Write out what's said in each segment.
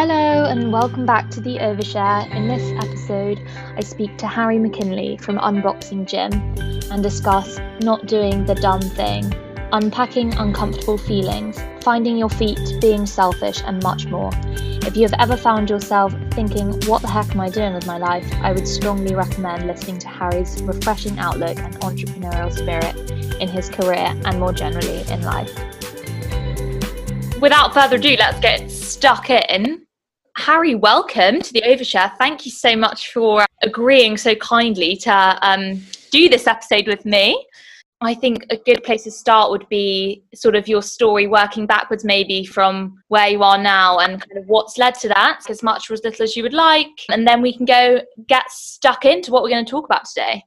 Hello and welcome back to the Overshare. In this episode, I speak to Harry McInley from Unboxing Gym and discuss not doing the dumb thing, unpacking uncomfortable feelings, finding your feet, being selfish, and much more. If you have ever found yourself thinking, what the heck am I doing with my life? I would strongly recommend listening to Harry's refreshing outlook and entrepreneurial spirit in his career and more generally in life. Without further ado, let's get stuck in. Harry, welcome to the Overshare. Thank you so much for agreeing so kindly to um, do this episode with me. I think a good place to start would be sort of your story, working backwards maybe from where you are now and kind of what's led to that, as much or as little as you would like. And then we can go get stuck into what we're going to talk about today.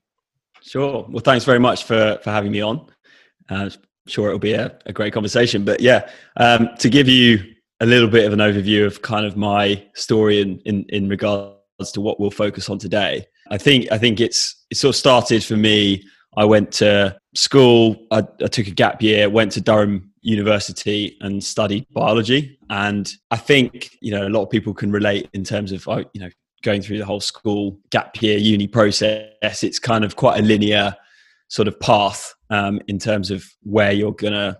Sure. Well, thanks very much for, for having me on. Uh, sure it'll be a, a great conversation. But yeah, um, to give you a little bit of an overview of kind of my story in, in, in regards to what we'll focus on today. I think I think it's it sort of started for me. I went to school. I, I took a gap year. Went to Durham University and studied biology. And I think you know a lot of people can relate in terms of you know going through the whole school gap year uni process. It's kind of quite a linear sort of path um, in terms of where you're gonna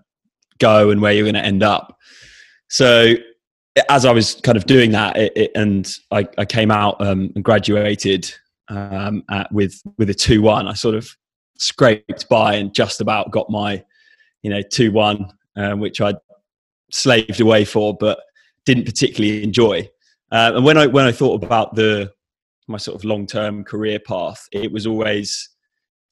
go and where you're gonna end up. So as I was kind of doing that, it, it, and I, I, came out um, and graduated um, at, with with a two one, I sort of scraped by and just about got my you know two one, um, which I slaved away for, but didn't particularly enjoy. Uh, and when I when I thought about the my sort of long term career path, it was always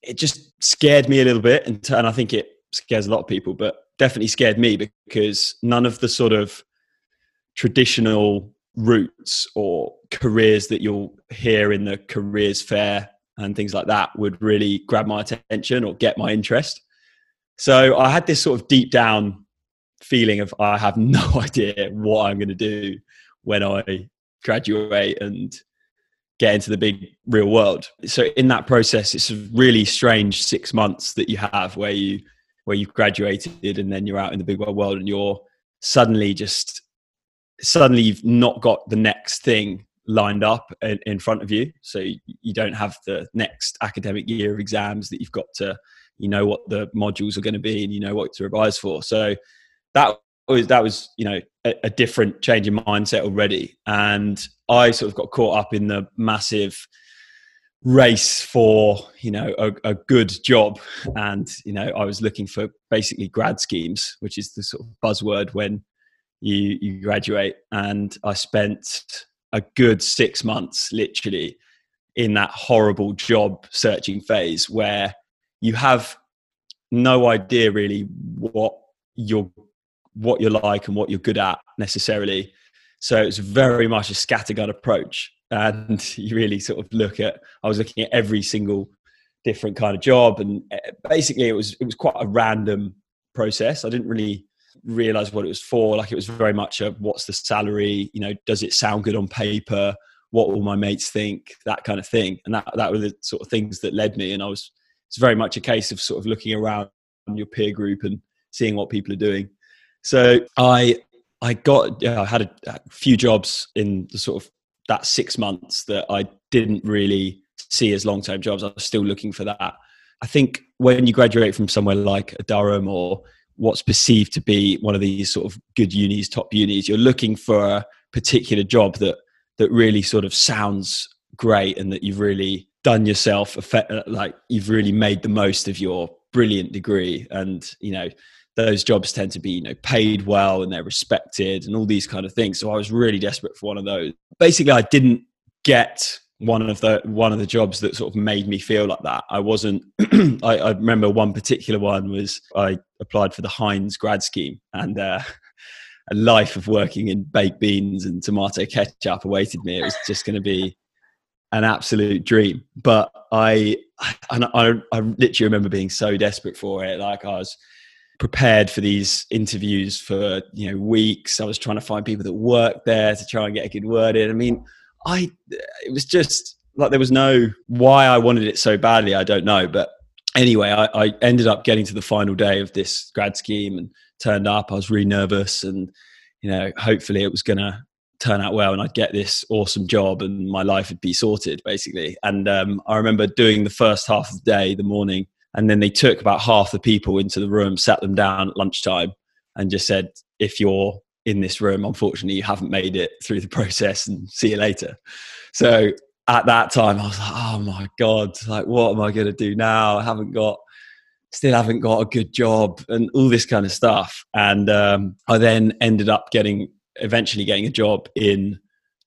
it just scared me a little bit, and, and I think it scares a lot of people, but definitely scared me because none of the sort of traditional routes or careers that you'll hear in the careers fair and things like that would really grab my attention or get my interest. So I had this sort of deep down feeling of I have no idea what I'm going to do when I graduate and get into the big real world. So in that process, it's a really strange six months that you have where you where you've graduated and then you're out in the big wide world and you're suddenly just suddenly you've not got the next thing lined up in, in front of you. So you don't have the next academic year of exams that you've got to you know what the modules are going to be and you know what to revise for. So that was that was you know a, a different change in mindset already. And i sort of got caught up in the massive race for you know a, a, good job. And you know i was looking for basically grad schemes which is the sort of buzzword when you you graduate. And i spent a good six months literally in that horrible job searching phase where you have no idea really what you're what you're like and what you're good at necessarily. So it's very much a scattergun approach and you really sort of look at i was looking at every single different kind of job and eh, basically it was it was quite a random process. I didn't really realize what it was for. Like it was very much a what's the salary? You know does it sound good on paper? What will my mates think? That kind of thing. And that that were the sort of things that led me and i was it's very much a case of sort of looking around your peer group and seeing what people are doing. So i i got yeah, i had a, a few jobs in the sort of that six months that I didn't really see as long term jobs. I was still looking for that. I think when you graduate from somewhere like Durham or what's perceived to be one of these sort of good unis, top unis, you're looking for a particular job that that really sort of sounds great and that you've really done yourself like you've really made the most of your brilliant degree and you know those jobs tend to be you know paid well and they're respected and all these kind of things. So i was really desperate for one of those. Basically i didn't get one of the one of the jobs that sort of made me feel like that. I wasn't I, I, remember one particular one was i applied for the heinz grad scheme and uh, a life of working in baked beans and tomato ketchup awaited me. It was just going to be an absolute dream. But i and I, I literally remember being so desperate for it. Like i was prepared for these interviews for you know weeks. I was trying to find people that worked there to try and get a good word in. I mean, I it was just like there was no why I wanted it so badly. I don't know, but anyway, I, I ended up getting to the final day of this grad scheme and turned up. I was really nervous, and you know, hopefully it was gonna turn out well and I'd get this awesome job and my life would be sorted basically. And um, I remember doing the first half of the day, the morning, and then they took about half the people into the room, sat them down at lunchtime, and just said, if you're in this room, unfortunately, you haven't made it through the process and see you later. So at that time, I was like, oh my God, like, what am I going to do now? I haven't got, still haven't got a good job and all this kind of stuff. And um, I then ended up getting, eventually getting a job in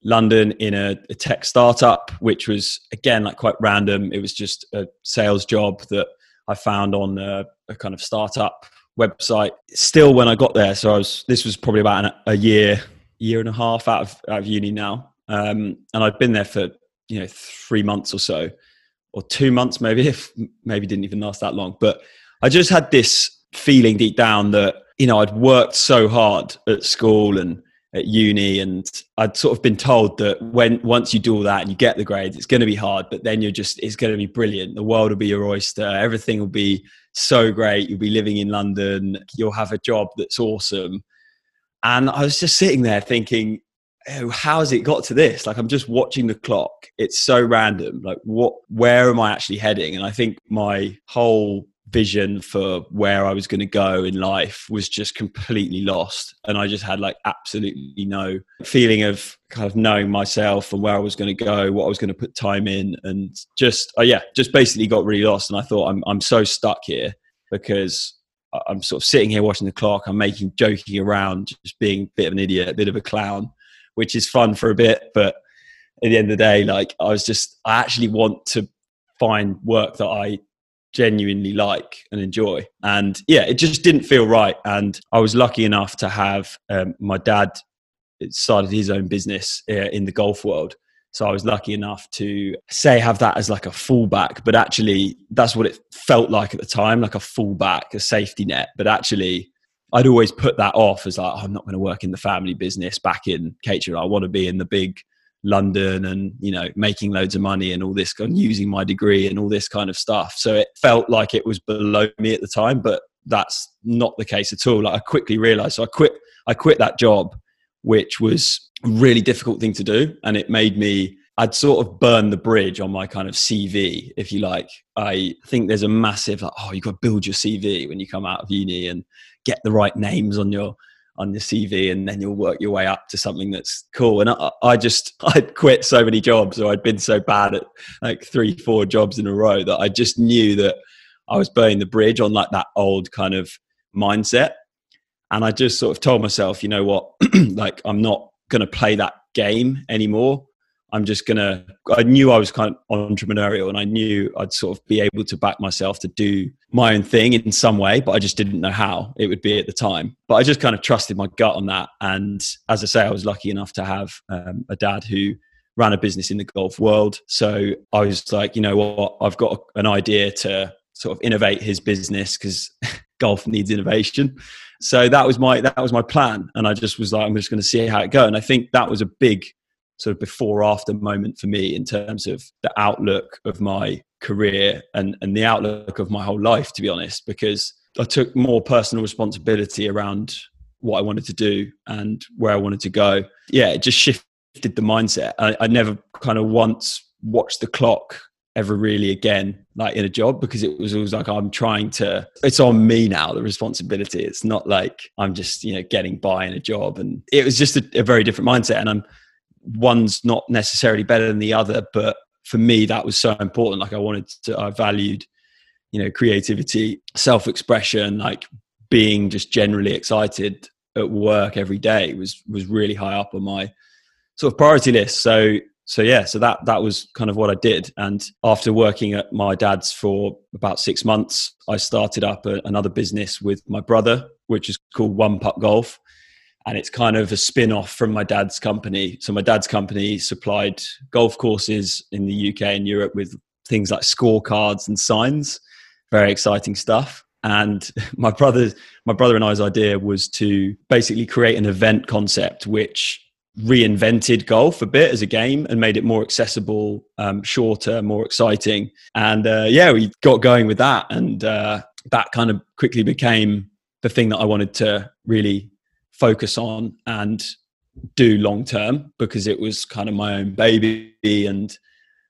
London in a, a, tech startup, which was again like quite random. It was just a sales job that I found on a, a kind of startup website. Still, when I got there, so I was this was probably about an, a year, year and a half out of out of uni now, um, and I'd been there for you know three months or so, or two months maybe, if maybe didn't even last that long. But I just had this feeling deep down that you know I'd worked so hard at school and at uni and i'd sort of been told that when once you do all that and you get the grades it's going to be hard but then you're just it's going to be brilliant. The world will be your oyster. Everything will be so great. You'll be living in london. You'll have a job that's awesome. And i was just sitting there thinking oh, how has it got to this? Like i'm just watching the clock. It's so random. Like what where am i actually heading? And i think my whole vision for where I was going to go in life was just completely lost. And I just had like absolutely no feeling of kind of knowing myself and where I was going to go, what I was going to put time in. And just, uh, yeah, just basically got really lost. And I thought, I'm, I'm so stuck here because I'm sort of sitting here watching the clock. I'm making, joking around, just being a bit of an idiot, a bit of a clown, which is fun for a bit. But at the end of the day, like I was just, I actually want to find work that I genuinely like and enjoy. And yeah, it just didn't feel right. And I was lucky enough to have um, my dad started his own business uh, in the golf world. So I was lucky enough to say have that as like a fallback, but actually that's what it felt like at the time, like a fallback, a safety net. But actually, I'd always put that off as like, oh, I'm not going to work in the family business back in Caterham. I want to be in the big London and you know making loads of money and all this and using my degree and all this kind of stuff. So it felt like it was below me at the time, but that's not the case at all. Like I quickly realized, so I quit. I quit that job, which was a really difficult thing to do, and it made me. I'd sort of burn the bridge on my kind of CV, if you like. I think there's a massive like, oh, you've got to build your CV when you come out of uni and get the right names on your on your CV, and then you'll work your way up to something that's cool. And I, I just I'd quit so many jobs, or I'd been so bad at like three, four jobs in a row that I just knew that I was burning the bridge on like that old kind of mindset. And I just sort of told myself, you know what, like I'm not going to play that game anymore. I'm just gonna. I knew I was kind of entrepreneurial, and I knew I'd sort of be able to back myself to do my own thing in some way, but I just didn't know how it would be at the time. But I just kind of trusted my gut on that. And as I say, I was lucky enough to have um, a dad who ran a business in the golf world. So I was like, you know what, I've got an idea to sort of innovate his business because golf needs innovation. So that was my that was my plan, and I just was like, I'm just going to see how it go. And I think that was a big sort of before after moment for me in terms of the outlook of my career and, and the outlook of my whole life, to be honest, because I took more personal responsibility around what I wanted to do and where I wanted to go. Yeah, it just shifted the mindset. I, I never kind of once watched the clock ever really again like in a job because it was always like i'm trying to it's on me now the responsibility it's not like i'm just you know getting by in a job and it was just a, a very different mindset and i'm one's not necessarily better than the other, but for me that was so important. Like I wanted to, I valued, you know, creativity, self-expression, like being just generally excited at work every day was was really high up on my sort of priority list. So so yeah, so that that was kind of what I did. And after working at my dad's for about six months, I started up a, another business with my brother, which is called One Putt Golf and it's kind of a spin-off from my dad's company. So my dad's company supplied golf courses in the uk and europe with things like scorecards and signs. Very exciting stuff. And my brother my brother and i's idea was to basically create an event concept which reinvented golf a bit as a game and made it more accessible um, shorter more exciting. And uh, yeah we got going with that. And uh, that kind of quickly became the thing that i wanted to really focus on and do long term because it was kind of my own baby and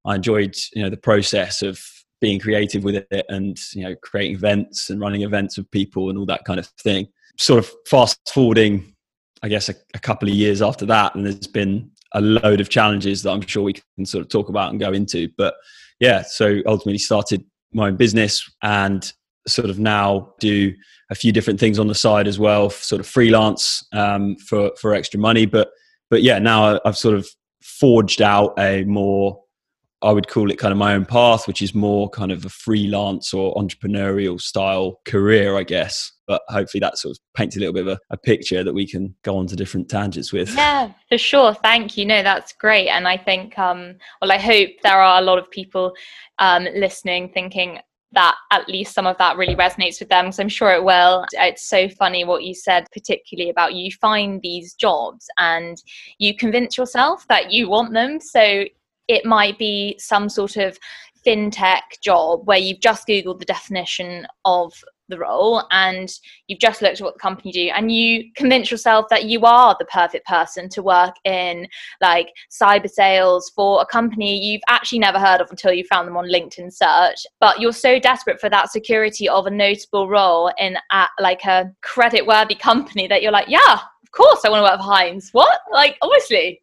I enjoyed you know the process of being creative with it and you know creating events and running events with people and all that kind of thing. Sort of fast forwarding, I guess a, a couple of years after that, and there's been a load of challenges that I'm sure we can sort of talk about and go into. But yeah, so ultimately started my own business and sort of now do a few different things on the side as well, sort of freelance um, for for extra money. But but yeah, now I've sort of forged out a more I would call it kind of my own path, which is more kind of a freelance or entrepreneurial style career, I guess. But hopefully that sort of paints a little bit of a, a, picture that we can go on to different tangents with. Yeah, for sure. Thank you. No, that's great. And I think, um, well, I hope there are a lot of people um, listening thinking, that at least some of that really resonates with them because I'm sure it will. It's so funny what you said, particularly about you find these jobs and you convince yourself that you want them. So it might be some sort of fintech job where you've just googled the definition of the role and you've just looked at what the company do and you convince yourself that you are the perfect person to work in like cyber sales for a company you've actually never heard of until you found them on linkedin search. But you're so desperate for that security of a notable role in at like a credit worthy company that you're like yeah of course i want to work for heinz. What? Like obviously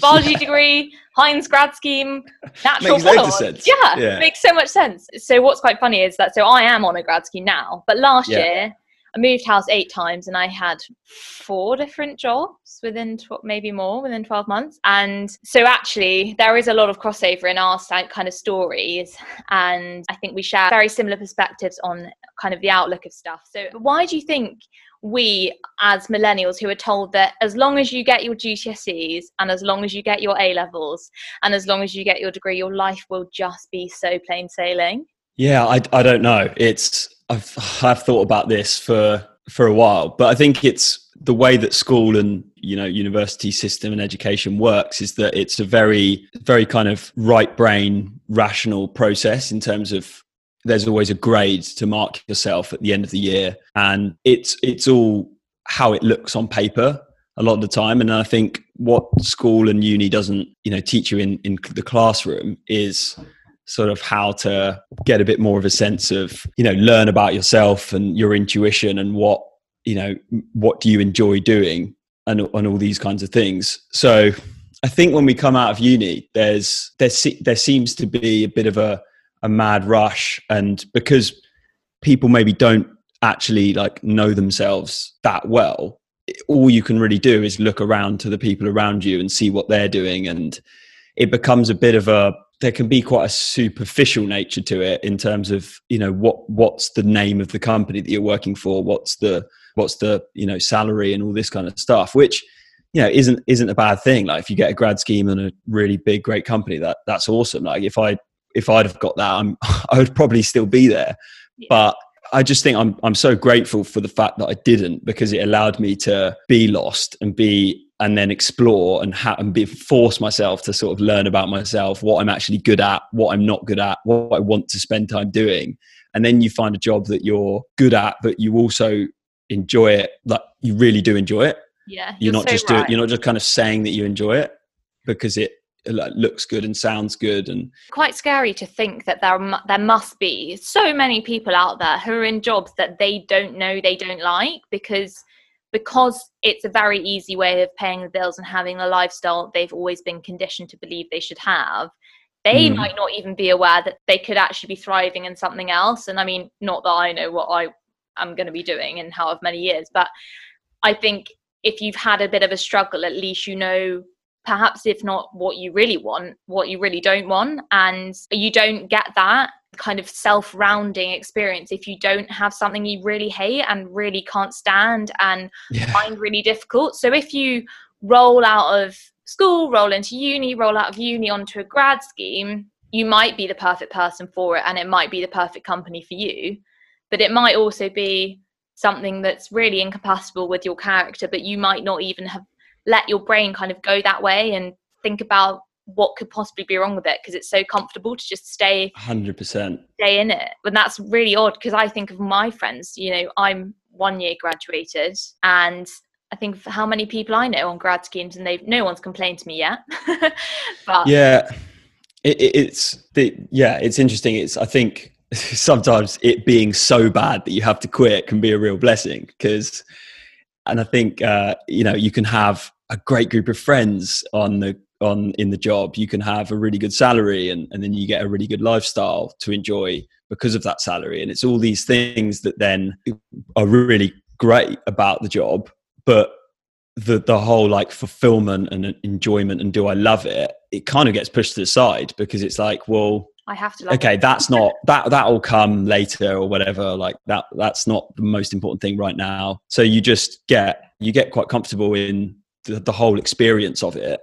biology yeah. degree, Heinz grad scheme, natural makes sense. Yeah, yeah, makes so much sense. So what's quite funny is that so I am on a grad scheme now, but last yeah. year I moved house eight times and I had four different jobs within tw- maybe more within 12 months. And so actually there is a lot of crossover in our kind of stories. And I think we share very similar perspectives on kind of the outlook of stuff. So why do you think we as millennials who are told that as long as you get your GCSEs and as long as you get your A levels and as long as you get your degree, your life will just be so plain sailing? Yeah, I, I don't know. It's I've I've thought about this for for a while, but I think it's the way that school and you know university system and education works is that it's a very very kind of right brain rational process in terms of there's always a grade to mark yourself at the end of the year. And it's it's all how it looks on paper a lot of the time. And i think what school and uni doesn't you know teach you in in the classroom is sort of how to get a bit more of a sense of you know learn about yourself and your intuition and what you know what do you enjoy doing and, and all these kinds of things. So i think when we come out of uni there's there, there seems to be a bit of a a mad rush. And because people maybe don't actually like know themselves that well all you can really do is look around to the people around you and see what they're doing. And it becomes a bit of a there can be quite a superficial nature to it in terms of you know what what's the name of the company that you're working for? What's the what's the you know salary and all this kind of stuff which you know isn't isn't a bad thing. Like if you get a grad scheme and a really big great company that that's awesome. Like if i if I'd have got that, I'm, I would probably still be there. Yeah. But I just think I'm I'm so grateful for the fact that I didn't because it allowed me to be lost and be and then explore and ha- and be force myself to sort of learn about myself, what I'm actually good at, what I'm not good at, what I want to spend time doing, and then you find a job that you're good at, but you also enjoy it, like you really do enjoy it. Yeah, you're, you're not so just right. doing, you're not just kind of saying that you enjoy it because it looks good and sounds good and quite scary to think that there there must be so many people out there who are in jobs that they don't know they don't like because because it's a very easy way of paying the bills and having the lifestyle they've always been conditioned to believe they should have they mm. might not even be aware that they could actually be thriving in something else and i mean not that i know what i am going to be doing in however many years but i think if you've had a bit of a struggle at least you know perhaps if not what you really want, what you really don't want. And you don't get that kind of self rounding experience if you don't have something you really hate and really can't stand and yeah. find really difficult. So if you roll out of school, roll into uni, roll out of uni onto a grad scheme, you might be the perfect person for it and it might be the perfect company for you. But it might also be something that's really incompatible with your character, but you might not even have let your brain kind of go that way and think about what could possibly be wrong with it because it's so comfortable to just stay 100% stay in it and that's really odd because i think of my friends you know i'm one year graduated and I think how many people I know on grad schemes, and they've no one's complained to me yet. but yeah, it, it, it's the, yeah, it's interesting. It's I think sometimes it being so bad that you have to quit can be a real blessing because, and I think uh, you know you can have a great group of friends on the on in the job. You can have a really good salary, and and then you get a really good lifestyle to enjoy because of that salary. And it's all these things that then are really great about the job, but the the whole like fulfillment and enjoyment and do I love it? It kind of gets pushed to the side because it's like, well, I have to. okay, it. that's not that that'll come later or whatever. Like that that's not the most important thing right now. So you just get you get quite comfortable in the, the whole experience of it,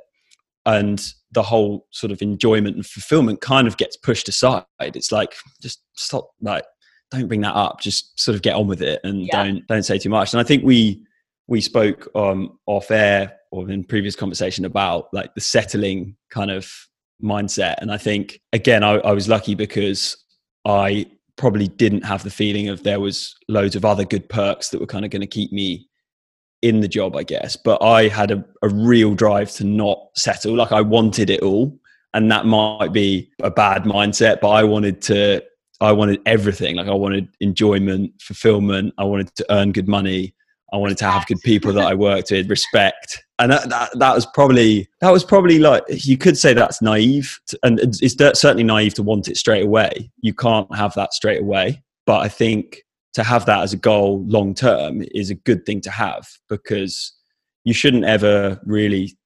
and the whole sort of enjoyment and fulfillment kind of gets pushed aside. It's like just stop, like don't bring that up. Just sort of get on with it and yeah. don't don't say too much. And I think we we spoke um, off air or in previous conversation about like the settling kind of mindset. And I think again, I, I was lucky because I probably didn't have the feeling of there was loads of other good perks that were kind of going to keep me in the job, I guess. But I had a, a real drive to not settle. Like I wanted it all. And that might be a bad mindset, but I wanted to I wanted everything. Like I wanted enjoyment, fulfillment. I wanted to earn good money. I wanted to have good people that I worked with, respect, and that, that, that was probably that was probably like you could say that's naive, and it's certainly naive to want it straight away. You can't have that straight away, but I think to have that as a goal long term is a good thing to have because you shouldn't ever really.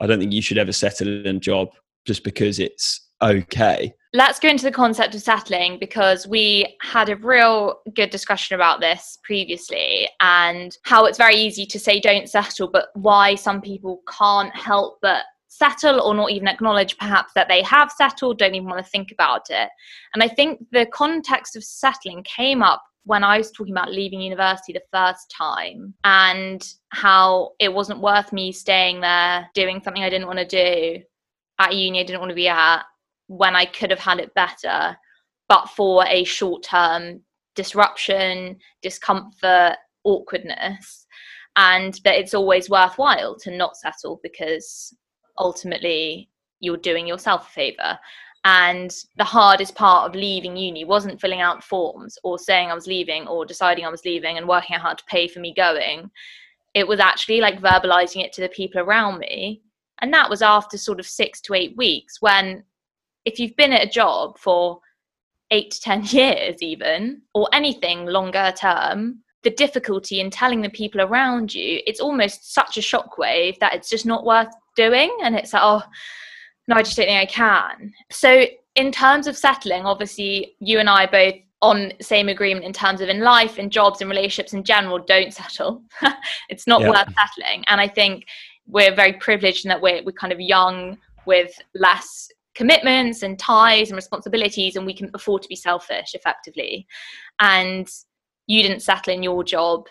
I don't think you should ever settle in a job just because it's okay let's go into the concept of settling because we had a real good discussion about this previously and how it's very easy to say don't settle, but why some people can't help but settle or not even acknowledge perhaps that they have settled, don't even want to think about it. And I think the context of settling came up when I was talking about leaving university the first time and how it wasn't worth me staying there doing something I didn't want to do at uni I didn't want to be at when I could have had it better, but for a short term disruption, discomfort, awkwardness, and that it's always worthwhile to not settle because ultimately you're doing yourself a favor. And the hardest part of leaving uni wasn't filling out forms or saying I was leaving or deciding I was leaving and working out how to pay for me going. It was actually like verbalizing it to the people around me. And that was after sort of six to eight weeks when if you've been at a job for eight to 10 years, even, or anything longer term, the difficulty in telling the people around you, it's almost such a shockwave that it's just not worth doing. And it's like, oh, no, I just don't think I can. So, in terms of settling, obviously, you and I both on same agreement in terms of in life, in jobs, in relationships in general, don't settle. it's not worth settling. And I think we're very privileged in that we're, we're kind of young with less commitments and ties and responsibilities and we can afford to be selfish effectively and you didn't settle in your job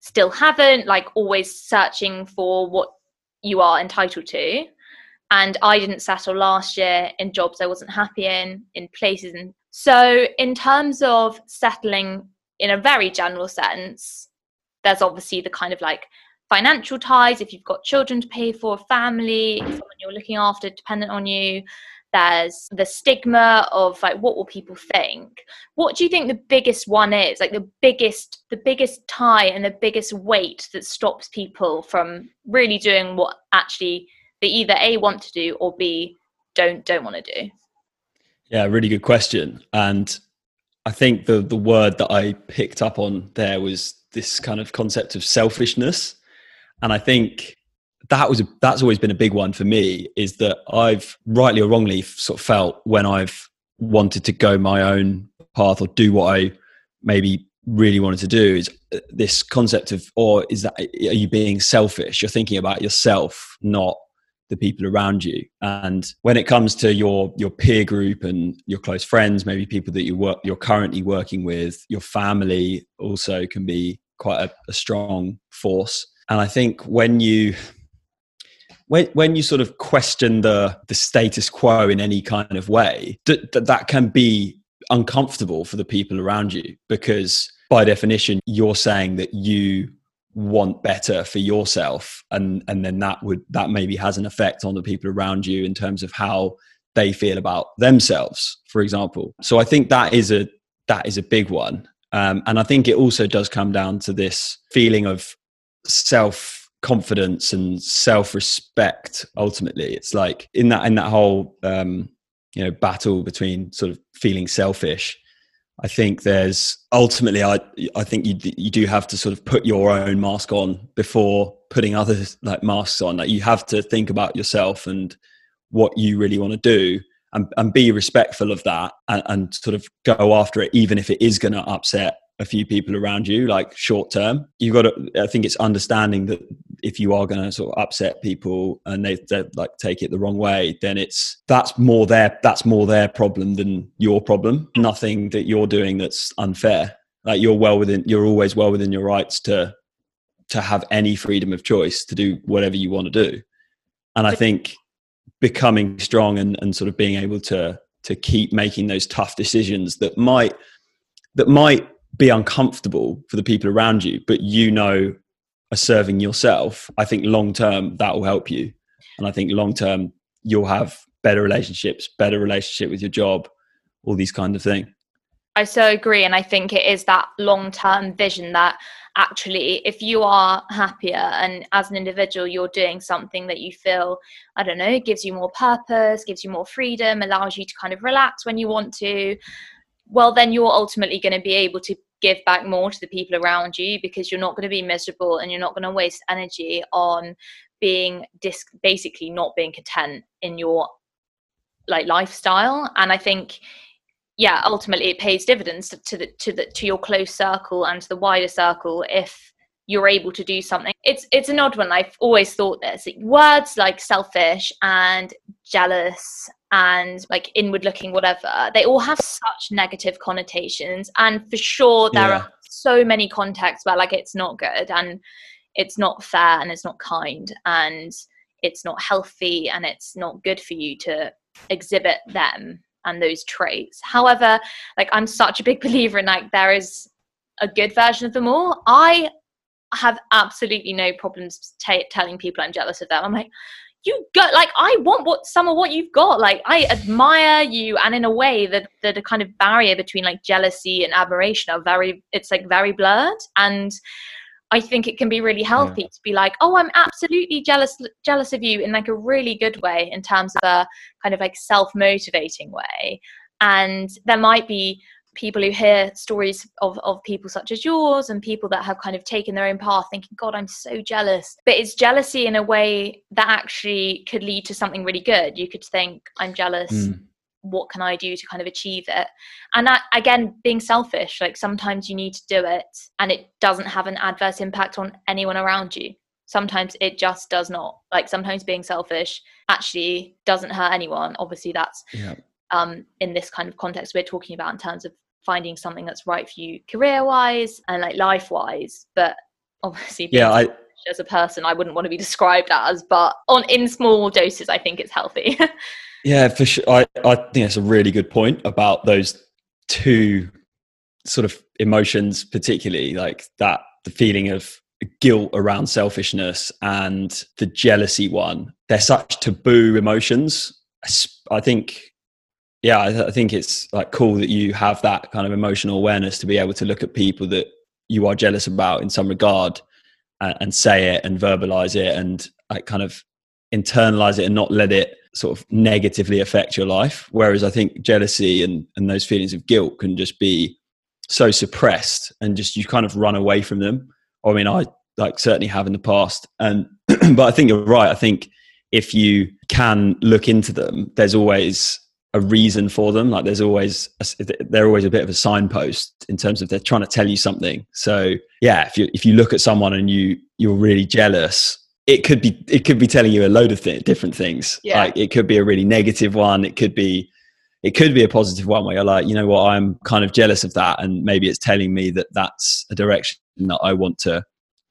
still haven't like always searching for what you are entitled to and i didn't settle last year in jobs i wasn't happy in in places and so in terms of settling in a very general sense there's obviously the kind of like financial ties. If you've got children to pay for family someone you're looking after dependent on you there's the stigma of like what will people think? What do you think the biggest one is? Like the biggest the biggest tie and the biggest weight that stops people from really doing what actually they either a want to do or b don't don't want to do? Yeah really good question. And i think the the word that i picked up on there was this kind of concept of selfishness. And i think that was a, that's always been a big one for me is that I've rightly or wrongly sort of felt when I've wanted to go my own path or do what I maybe really wanted to do is uh, this concept of or is that are you being selfish? You're thinking about yourself not the people around you. And when it comes to your your peer group and your close friends maybe people that you work you're currently working with your family also can be quite a, a strong force. And i think when you when when you sort of question the the status quo in any kind of way, that that can be uncomfortable for the people around you because by definition you're saying that you want better for yourself. And and then that would that maybe has an effect on the people around you in terms of how they feel about themselves for example. So i think that is a that is a big one. Um, and i think it also does come down to this feeling of self confidence and self respect ultimately. It's like in that in that whole um, you know battle between sort of feeling selfish I think there's ultimately, I I think you you do have to sort of put your own mask on before putting others like masks on. Like you have to think about yourself and what you really want to do, and and be respectful of that, and, and sort of go after it, even if it is going to upset a few people around you like short term You've got to i think it's understanding that if you are going to sort of upset people and they, they like take it the wrong way then it's that's more their that's more their problem than your problem. Nothing that you're doing that's unfair. Like you're well within you're always well within your rights to to have any freedom of choice to do whatever you want to do. And i think becoming strong and, and sort of being able to to keep making those tough decisions that might that might be uncomfortable for the people around you, but you know are serving yourself, I think long term that will help you. And I think long term you'll have better relationships, better relationship with your job, all these kind of things. I so agree. And I think it is that long term vision that actually, if you are happier and as an individual, you're doing something that you feel, I don't know, gives you more purpose, gives you more freedom, allows you to kind of relax when you want to, well, then you're ultimately going to be able to give back more to the people around you because you're not going to be miserable and you're not going to waste energy on being basically not being content in your like lifestyle. And i think yeah ultimately it pays dividends to the to the to your close circle and to the wider circle if you're able to do something. It's it's an odd one. I've always thought this. Words like selfish and jealous and like inward looking whatever they all have such negative connotations. And for sure there yeah. are so many contexts where like it's not good and it's not fair and it's not kind and it's not healthy and it's not good for you to exhibit them and those traits. However like i'm such a big believer in like there is a good version of them all. I have absolutely no problems t- telling people i'm jealous of them i'm like you got like I want what some of what you've got. Like I admire you, and in a way that the, the kind of barrier between like jealousy and admiration are very it's like very blurred. And I think it can be really healthy yeah. to be like, oh, I'm absolutely jealous jealous of you in like a really good way in terms of a kind of like self motivating way. And there might be people who hear stories of, of people such as yours and people that have kind of taken their own path thinking god i'm so jealous. But it's jealousy in a way that actually could lead to something really good. You could think i'm jealous. Mm. what can i do to kind of achieve it? And that again being selfish like sometimes you need to do it and it doesn't have an adverse impact on anyone around you. Sometimes it just does not. Like sometimes being selfish actually doesn't hurt anyone. Obviously that's yeah um, in this kind of context we're talking about in terms of finding something that's right for you career wise and like life wise but obviously yeah I, as a person i wouldn't want to be described as but on in small doses i think it's healthy. Yeah for sure. I, I think that's a really good point about those two sort of emotions particularly like that the feeling of guilt around selfishness and the jealousy one. They're such taboo emotions. I think yeah, I, I think it's like cool that you have that kind of emotional awareness to be able to look at people that you are jealous about in some regard and, and say it and verbalize it and like kind of internalize it and not let it sort of negatively affect your life. Whereas I think jealousy and, and those feelings of guilt can just be so suppressed and just you kind of run away from them. I mean, I like certainly have in the past. And but I think you're right. I think if you can look into them, there's always a reason for them. Like there's always a, they're always a bit of a signpost in terms of they're trying to tell you something. So yeah, if you if you look at someone and you you're really jealous, it could be it could be telling you a load of th- different things. Yeah. Like it could be a really negative one. It could be it could be a positive one where you're like, you know what, I'm kind of jealous of that, and maybe it's telling me that that's a direction that I want to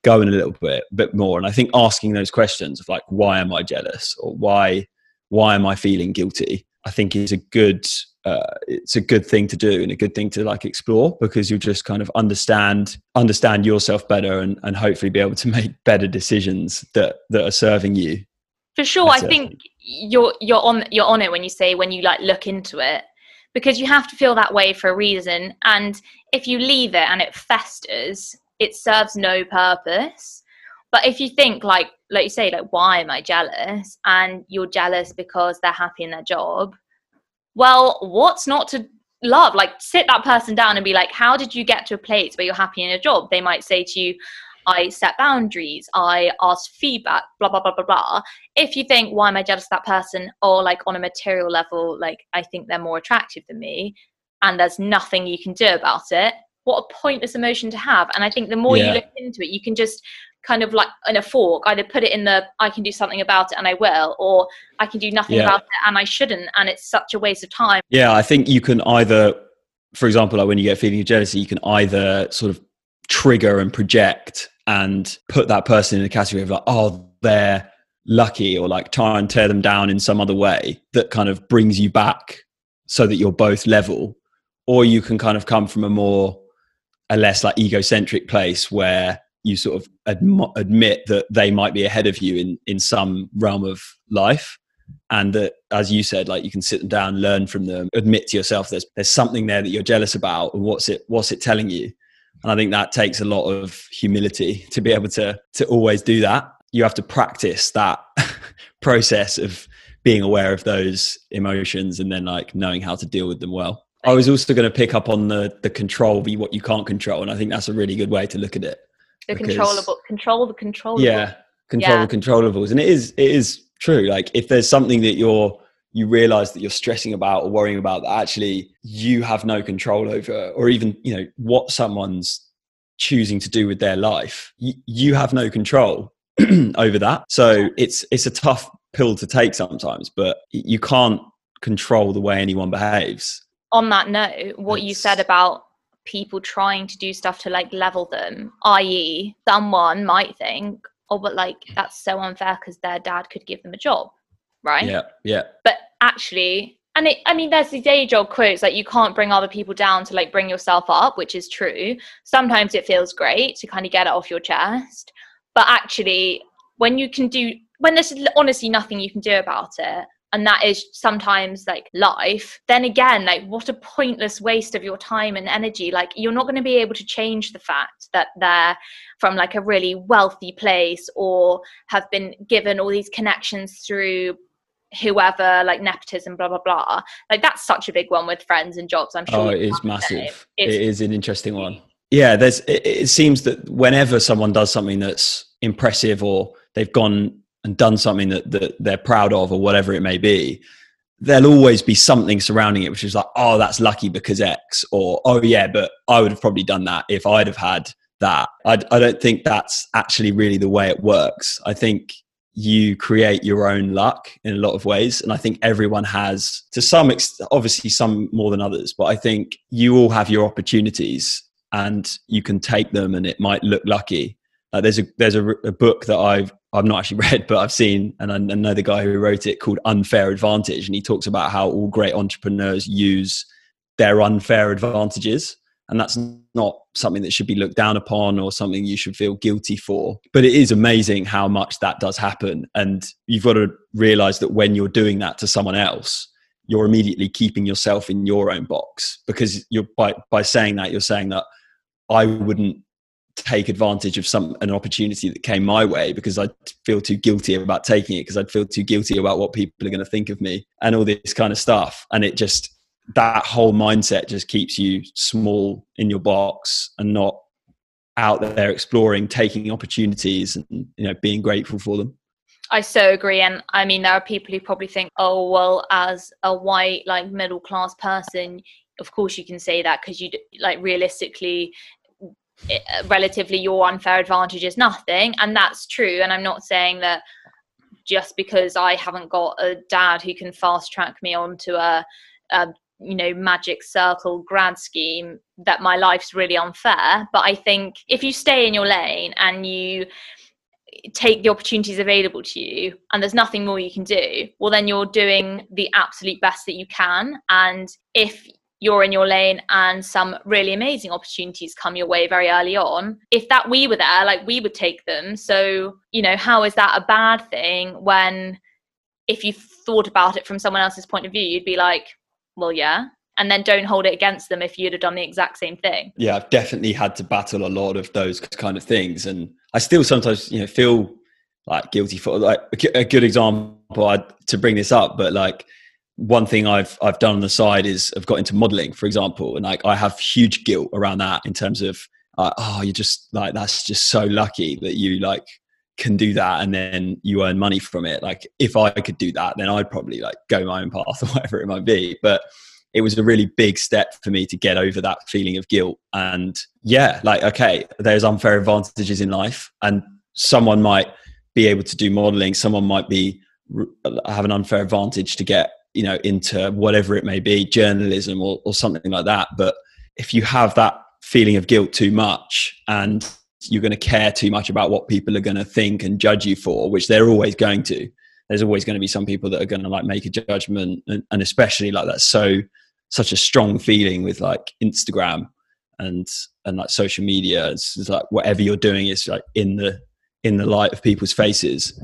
go in a little bit bit more. And I think asking those questions of like, why am I jealous, or why why am I feeling guilty? I think is a good uh, it's a good thing to do and a good thing to like explore because you'll just kind of understand understand yourself better and, and hopefully be able to make better decisions that that are serving you. For sure That's i think you're you're on you're on it when you say when you like look into it because you have to feel that way for a reason. And if you leave it and it festers it serves no purpose but if you think like like you say like why am i jealous and you're jealous because they're happy in their job well what's not to love like sit that person down and be like how did you get to a place where you're happy in your job they might say to you I set boundaries, I ask feedback, blah, blah, blah, blah, blah. If you think, why am I jealous of that person? Or like on a material level, like I think they're more attractive than me, and there's nothing you can do about it, what a pointless emotion to have. And I think the more yeah. you look into it, you can just kind of like in a fork either put it in the i can do something about it and i will or i can do nothing yeah. about it and i shouldn't and it's such a waste of time yeah i think you can either for example like when you get feeling of jealousy you can either sort of trigger and project and put that person in a category of like oh they're lucky or like try and tear them down in some other way that kind of brings you back so that you're both level or you can kind of come from a more a less like egocentric place where you sort of adm- admit that they might be ahead of you in in some realm of life and that as you said like you can sit them down learn from them admit to yourself there's there's something there that you're jealous about and what's it what's it telling you? And i think that takes a lot of humility to be able to to always do that. You have to practice that process of being aware of those emotions and then like knowing how to deal with them well. I was also going to pick up on the the control what you can't control and i think that's a really good way to look at it the because, controllable control the controllable. Yeah control yeah. the controllables. And it is it is true. Like if there's something that you're you realize that you're stressing about or worrying about that actually you have no control over or even you know what someone's choosing to do with their life you, you have no control over that. So it's it's a tough pill to take sometimes but you can't control the way anyone behaves. On that note what it's, you said about people trying to do stuff to like level them, i.e., someone might think, oh, but like that's so unfair because their dad could give them a job, right? Yeah, yeah. But actually, and it, I mean, there's these age old quotes like you can't bring other people down to like bring yourself up, which is true. Sometimes it feels great to kind of get it off your chest, but actually, when you can do, when there's honestly nothing you can do about it, and that is sometimes like life then again like what a pointless waste of your time and energy. Like you're not going to be able to change the fact that they're from like a really wealthy place or have been given all these connections through whoever like nepotism blah blah blah. Like that's such a big one with friends and jobs i'm sure oh it is massive. It is an interesting one. Yeah there's it, it seems that whenever someone does something that's impressive or they've gone and done something that, that they're proud of or whatever it may be there'll always be something surrounding it which is like oh that's lucky because x or oh yeah but i would have probably done that if i'd have had that. I, I don't think that's actually really the way it works. I think you create your own luck in a lot of ways and i think everyone has to some extent obviously some more than others but i think you all have your opportunities and you can take them and it might look lucky uh, there's a there's a, a, book that I've I've not actually read, but I've seen, and I know the guy who wrote it called Unfair Advantage, and he talks about how all great entrepreneurs use their unfair advantages, and that's not something that should be looked down upon or something you should feel guilty for. But it is amazing how much that does happen, and you've got to realize that when you're doing that to someone else, you're immediately keeping yourself in your own box because you're by by saying that you're saying that I wouldn't take advantage of some an opportunity that came my way because I'd feel too guilty about taking it because I'd feel too guilty about what people are going to think of me and all this kind of stuff. And it just that whole mindset just keeps you small in your box and not out there exploring, taking opportunities and you know being grateful for them. I so agree. And I mean, there are people who probably think, oh, well, as a white, like middle class person, of course you can say that because you like realistically uh, relatively your unfair advantage is nothing and that's true. And i'm not saying that just because i haven't got a dad who can fast track me onto a, a you know magic circle grad scheme that my life's really unfair. But i think if you stay in your lane and you take the opportunities available to you and there's nothing more you can do well then you're doing the absolute best that you can. And if you're in your lane and some really amazing opportunities come your way very early on if that we were there like we would take them so you know how is that a bad thing when if you thought about it from someone else's point of view you'd be like well yeah and then don't hold it against them if you'd have done the exact same thing. Yeah, I've definitely had to battle a lot of those kind of things, and I still sometimes you know feel like guilty for like a good example I, to bring this up, but like one thing I've I've done on the side is I've got into modeling, for example, and like I have huge guilt around that in terms of uh, oh, you're just like that's just so lucky that you like can do that and then you earn money from it. Like if I could do that, then I'd probably like go my own path or whatever it might be. But it was a really big step for me to get over that feeling of guilt. And yeah, like, okay, there's unfair advantages in life, and someone might be able to do modeling, someone might be have an unfair advantage to get you know into whatever it may be journalism or, or something like that. But if you have that feeling of guilt too much and you're going to care too much about what people are going to think and judge you for which they're always going to there's always going to be some people that are going to like make a judgment and, and especially like that's so such a strong feeling with like instagram and and like social media. It's, it's, like whatever you're doing is like in the in the light of people's faces.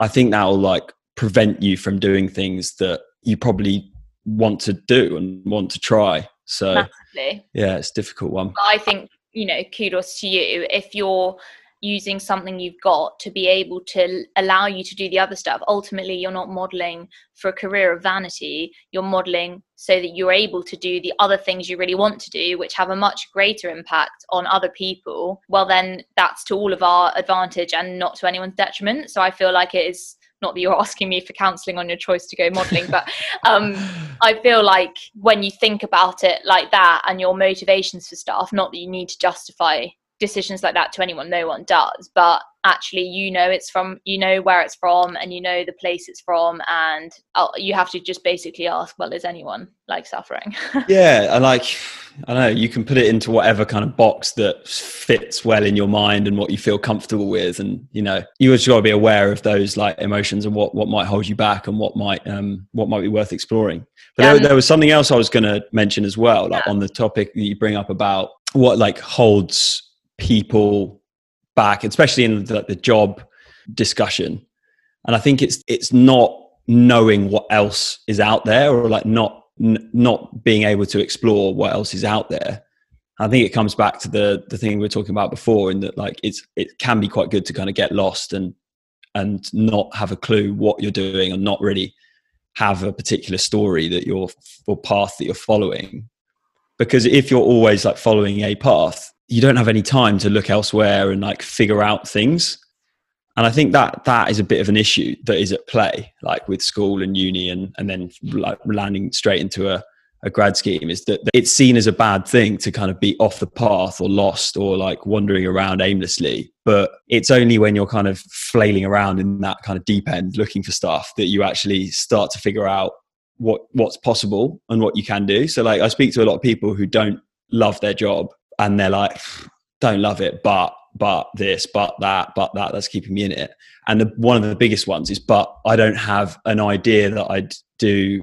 I think that will like prevent you from doing things that you probably want to do and want to try so Massively. yeah it's difficult one i think you know kudos to you if you're using something you've got to be able to allow you to do the other stuff. Ultimately, you're not modeling for a career of vanity, you're modeling so that you're able to do the other things you really want to do, which have a much greater impact on other people. Well, then that's to all of our advantage and not to anyone's detriment. So I feel like it is not that you're asking me for counseling on your choice to go modeling but um, i feel like when you think about it like that and your motivations for stuff not that you need to justify decisions like that to anyone no one does but actually you know it's from you know where it's from and you know the place it's from and I'll, you have to just basically ask well is anyone like suffering yeah and like i don't know you can put it into whatever kind of box that fits well in your mind and what you feel comfortable with and you know you just got to be aware of those like emotions and what what might hold you back and what might um what might be worth exploring but um, there, there, was something else i was going to mention as well like yeah. on the topic that you bring up about what like holds people back, especially in the, the job discussion. And I think it's it's not knowing what else is out there, or like not n- not being able to explore what else is out there. I think it comes back to the the thing we were talking about before, in that like it's it can be quite good to kind of get lost and and not have a clue what you're doing and not really have a particular story that you're or path that you're following because if you're always like following a path you don't have any time to look elsewhere and like figure out things. And i think that that is a bit of an issue that is at play like with school and uni and and then like landing straight into a, a grad scheme is that it's seen as a bad thing to kind of be off the path or lost or like wandering around aimlessly. But it's only when you're kind of flailing around in that kind of deep end looking for stuff that you actually start to figure out what what's possible and what you can do. So like i speak to a lot of people who don't love their job and they're like, don't love it, but but this, but that, but that. That's keeping me in it. And the, one of the biggest ones is, but I don't have an idea that I'd do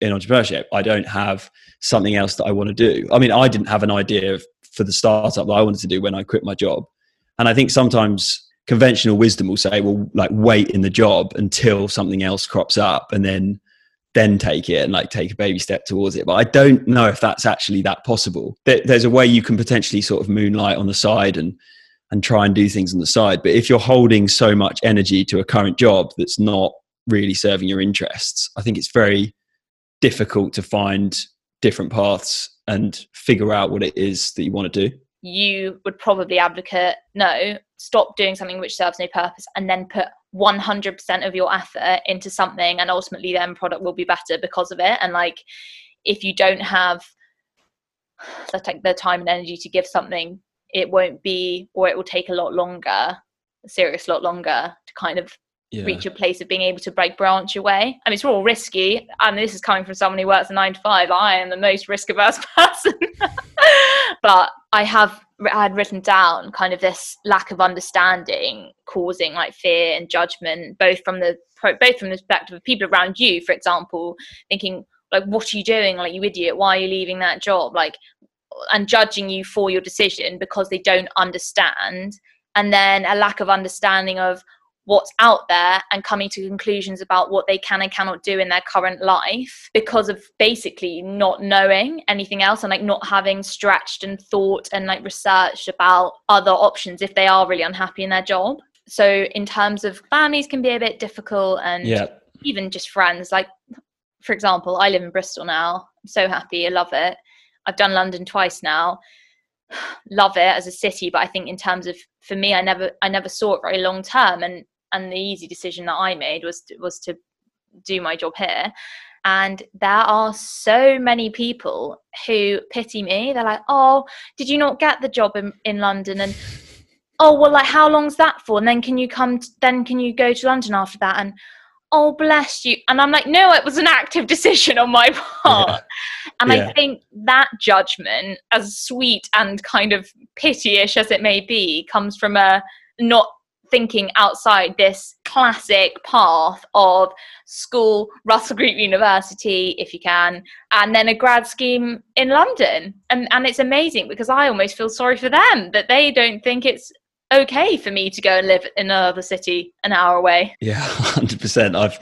in entrepreneurship. I don't have something else that I want to do. I mean, I didn't have an idea for the startup that I wanted to do when I quit my job. And I think sometimes conventional wisdom will say, well, like wait in the job until something else crops up and then then take it and like take a baby step towards it. But I don't know if that's actually that possible. There's a way you can potentially sort of moonlight on the side and and try and do things on the side. But if you're holding so much energy to a current job that's not really serving your interests, I think it's very difficult to find different paths and figure out what it is that you want to do. You would probably advocate no, stop doing something which serves no purpose and then put 100% of your effort into something and ultimately the end product will be better because of it. And like if you don't have the, the time and energy to give something it won't be or it will take a lot longer a serious lot longer to kind of yeah. reach a place of being able to break branch away. I mean, it's all risky. and this is coming from someone who works a nine to five. I am the most risk averse person. but I have I had written down kind of this lack of understanding causing like fear and judgment, both from the both from the perspective of people around you, for example, thinking like, "What are you doing? Like, you idiot! Why are you leaving that job?" Like, and judging you for your decision because they don't understand, and then a lack of understanding of what's out there and coming to conclusions about what they can and cannot do in their current life because of basically not knowing anything else and like not having stretched and thought and like researched about other options if they are really unhappy in their job. So in terms of families can be a bit difficult and yeah. even just friends like for example i live in bristol now. I'm so happy. I love it. I've done london twice now. Love it as a city but i think in terms of for me i never i never saw it very long term and and the easy decision that I made was to, was to do my job here. And there are so many people who pity me. They're like, "Oh, did you not get the job in, in London?" And oh, well, like how long's that for? And then can you come? To, then can you go to London after that? And oh, bless you. And I'm like, no, it was an active decision on my part. Yeah. And yeah. I think that judgment, as sweet and kind of pityish as it may be, comes from a not thinking outside this classic path of school, Russell Group University, if you can, and then a grad scheme in London. And, and it's amazing because I almost feel sorry for them that they don't think it's okay for me to go and live in another city an hour away. Yeah, 100%. I've,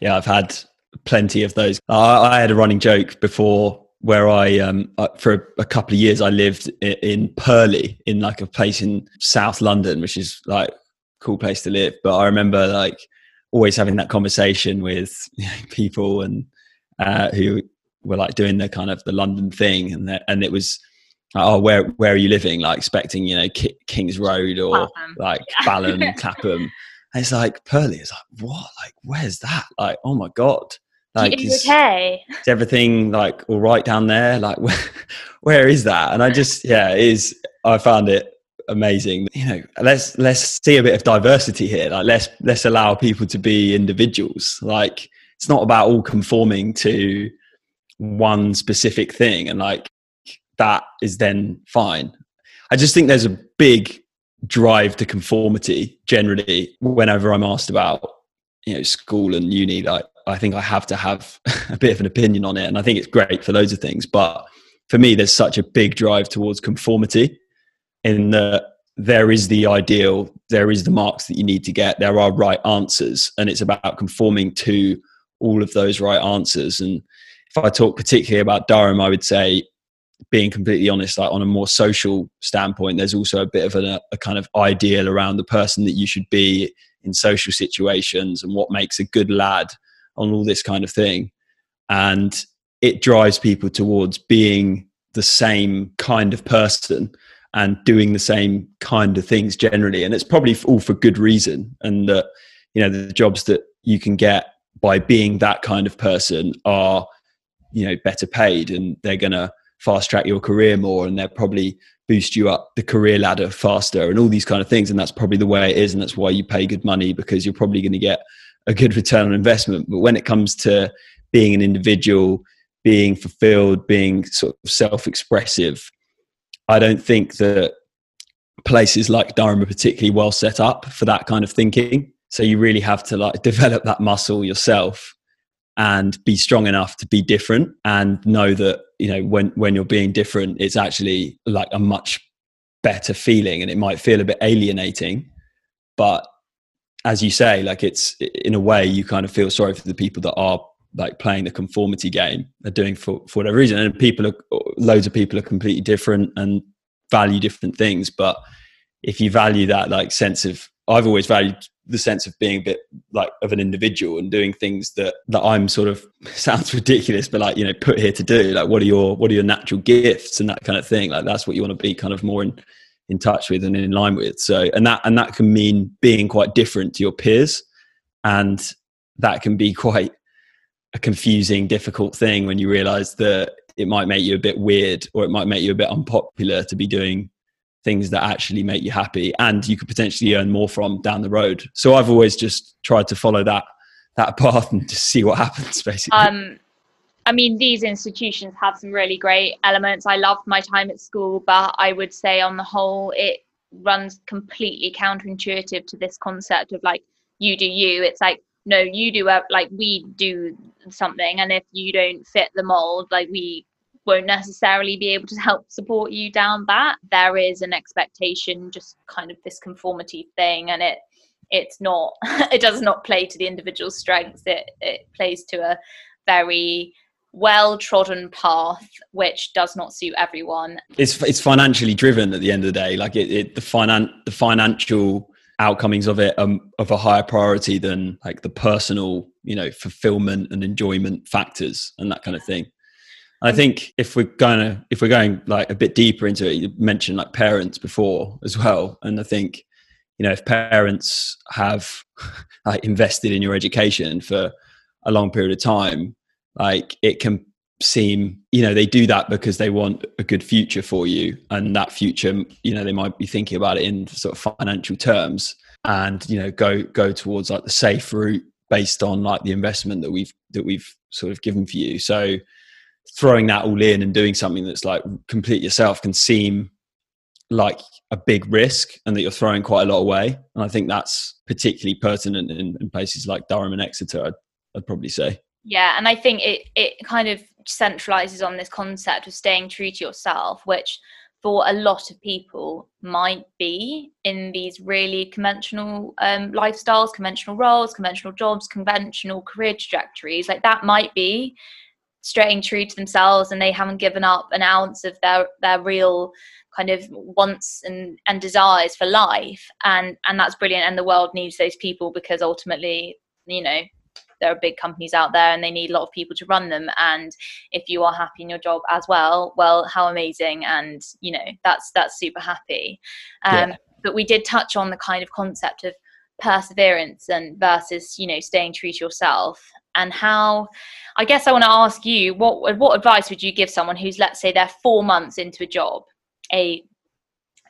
yeah, I've had plenty of those. I, I had a running joke before where I, um, for a couple of years, I lived in Purley, in like a place in South London, which is like cool place to live. But I remember like always having that conversation with you know, people and uh, who were like doing the kind of the London thing, and and it was. oh, where where are you living? Like expecting, you know, K- Kings Road or like yeah. Balham, Clapham. And it's like Purley is like, what? Like, where's that? Like, oh my god! Like, is, okay? Is everything like all right down there? Like, where, where is that? And I just, yeah, it is. I found it amazing. You know, let's let's see a bit of diversity here. Like let's let's allow people to be individuals. Like it's not about all conforming to one specific thing and like that is then fine. I just think there's a big drive to conformity generally whenever I'm asked about you know school and uni like I think I have to have a bit of an opinion on it and I think it's great for loads of things but for me there's such a big drive towards conformity in that there is the ideal, there is the marks that you need to get, there are right answers, and it's about conforming to all of those right answers. And if I talk particularly about Durham, I would say, being completely honest, like on a more social standpoint, there's also a bit of a, a kind of ideal around the person that you should be in social situations and what makes a good lad on all this kind of thing. And it drives people towards being the same kind of person and doing the same kind of things generally. And it's probably all for good reason. And that, you know, the jobs that you can get by being that kind of person are, you know, better paid and they're going to fast track your career more and they'll probably boost you up the career ladder faster and all these kind of things. And that's probably the way it is. And that's why you pay good money because you're probably going to get a good return on investment. But when it comes to being an individual, being fulfilled, being sort of self expressive, I don't think that places like Durham are particularly well set up for that kind of thinking. So you really have to like develop that muscle yourself and be strong enough to be different and know that you know when when you're being different it's actually like a much better feeling and it might feel a bit alienating but as you say like it's in a way you kind of feel sorry for the people that are like playing the conformity game they're doing for, for whatever reason and people are loads of people are completely different and value different things but if you value that like sense of i've always valued the sense of being a bit like of an individual and doing things that that i'm sort of sounds ridiculous but like you know put here to do like what are your what are your natural gifts and that kind of thing like that's what you want to be kind of more in in touch with and in line with so and that and that can mean being quite different to your peers and that can be quite a confusing, difficult thing when you realize that it might make you a bit weird or it might make you a bit unpopular to be doing things that actually make you happy and you could potentially earn more from down the road. So I've always just tried to follow that that path and just see what happens basically. Um I mean, these institutions have some really great elements. I loved my time at school, but I would say on the whole, it runs completely counterintuitive to this concept of like, you do you. It's like, no, you do, uh, like, we do something. And if you don't fit the mold, like, we won't necessarily be able to help support you down that. There is an expectation, just kind of this conformity thing, and it it's not it does not play to the individual's strengths. It it plays to a very well trodden path which does not suit everyone it's it's financially driven at the end of the day like it, it the finan the financial outcomings of it um, of a higher priority than like the personal you know fulfillment and enjoyment factors and that kind of thing. And I think if we're going to if we're going like a bit deeper into it, you mentioned like parents before as well, and I think you know if parents have like invested in your education for a long period of time, like it can seem you know they do that because they want a good future for you, and that future you know they might be thinking about it in sort of financial terms, and you know go go towards like the safe route based on like the investment that we've that we've sort of given for you. So throwing that all in and doing something that's like complete yourself can seem like a big risk and that you're throwing quite a lot away. And I think that's particularly pertinent in, in places like Durham and Exeter, I'd, I'd, probably say. Yeah, and I think it, it kind of centralizes on this concept of staying true to yourself, which for a lot of people might be in these really conventional um, lifestyles, conventional roles, conventional jobs, conventional career trajectories. Like that might be staying true to themselves and they haven't given up an ounce of their their real kind of wants and and desires for life and and that's brilliant and the world needs those people because ultimately you know there are big companies out there and they need a lot of people to run them. And if you are happy in your job as well well how amazing. And you know that's that's super happy. Um, yeah. but we did touch on the kind of concept of perseverance and versus you know staying true to yourself. And how i guess i want to ask you what what advice would you give someone who's let's say they're four months into a job a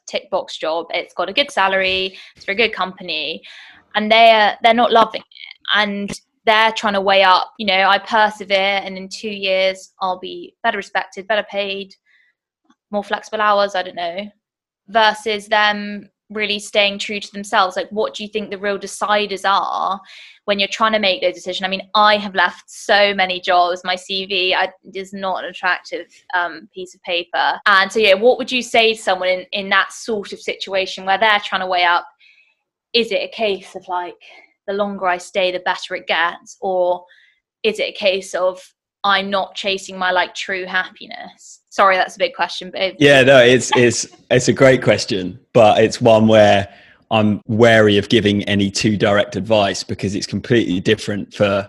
tick box job it's got a good salary it's for a good company and they're they're not loving it. And they're trying to weigh up you know i persevere and in two years i'll be better respected better paid more flexible hours i don't know versus them really staying true to themselves. Like what do you think the real deciders are when you're trying to make those decisions? I mean i have left so many jobs. My cv I, is not an attractive um, piece of paper. And so yeah what would you say to someone in, in that sort of situation where they're trying to weigh up is it a case of like the longer i stay the better it gets? Or is it a case of i'm not chasing my like true happiness? Sorry that's a big question but yeah no it's it's it's a great question but it's one where i'm wary of giving any too direct advice because it's completely different for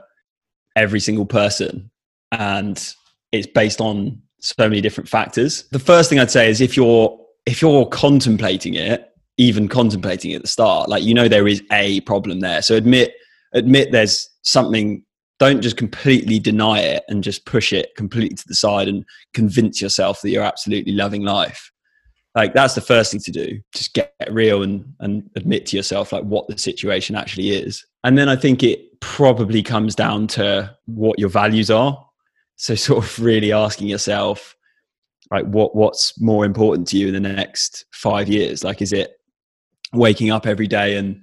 every single person and it's based on so many different factors. The first thing i'd say is if you're if you're contemplating it even contemplating at the start. Like you know there is a problem there. So admit admit there's something. Don't just completely deny it and just push it completely to the side and convince yourself that you're absolutely loving life. Like that's the first thing to do. Just get real and and admit to yourself like what the situation actually is. And then i think it probably comes down to what your values are. So sort of really asking yourself like what what's more important to you in the next 5 years? Like is it waking up every day and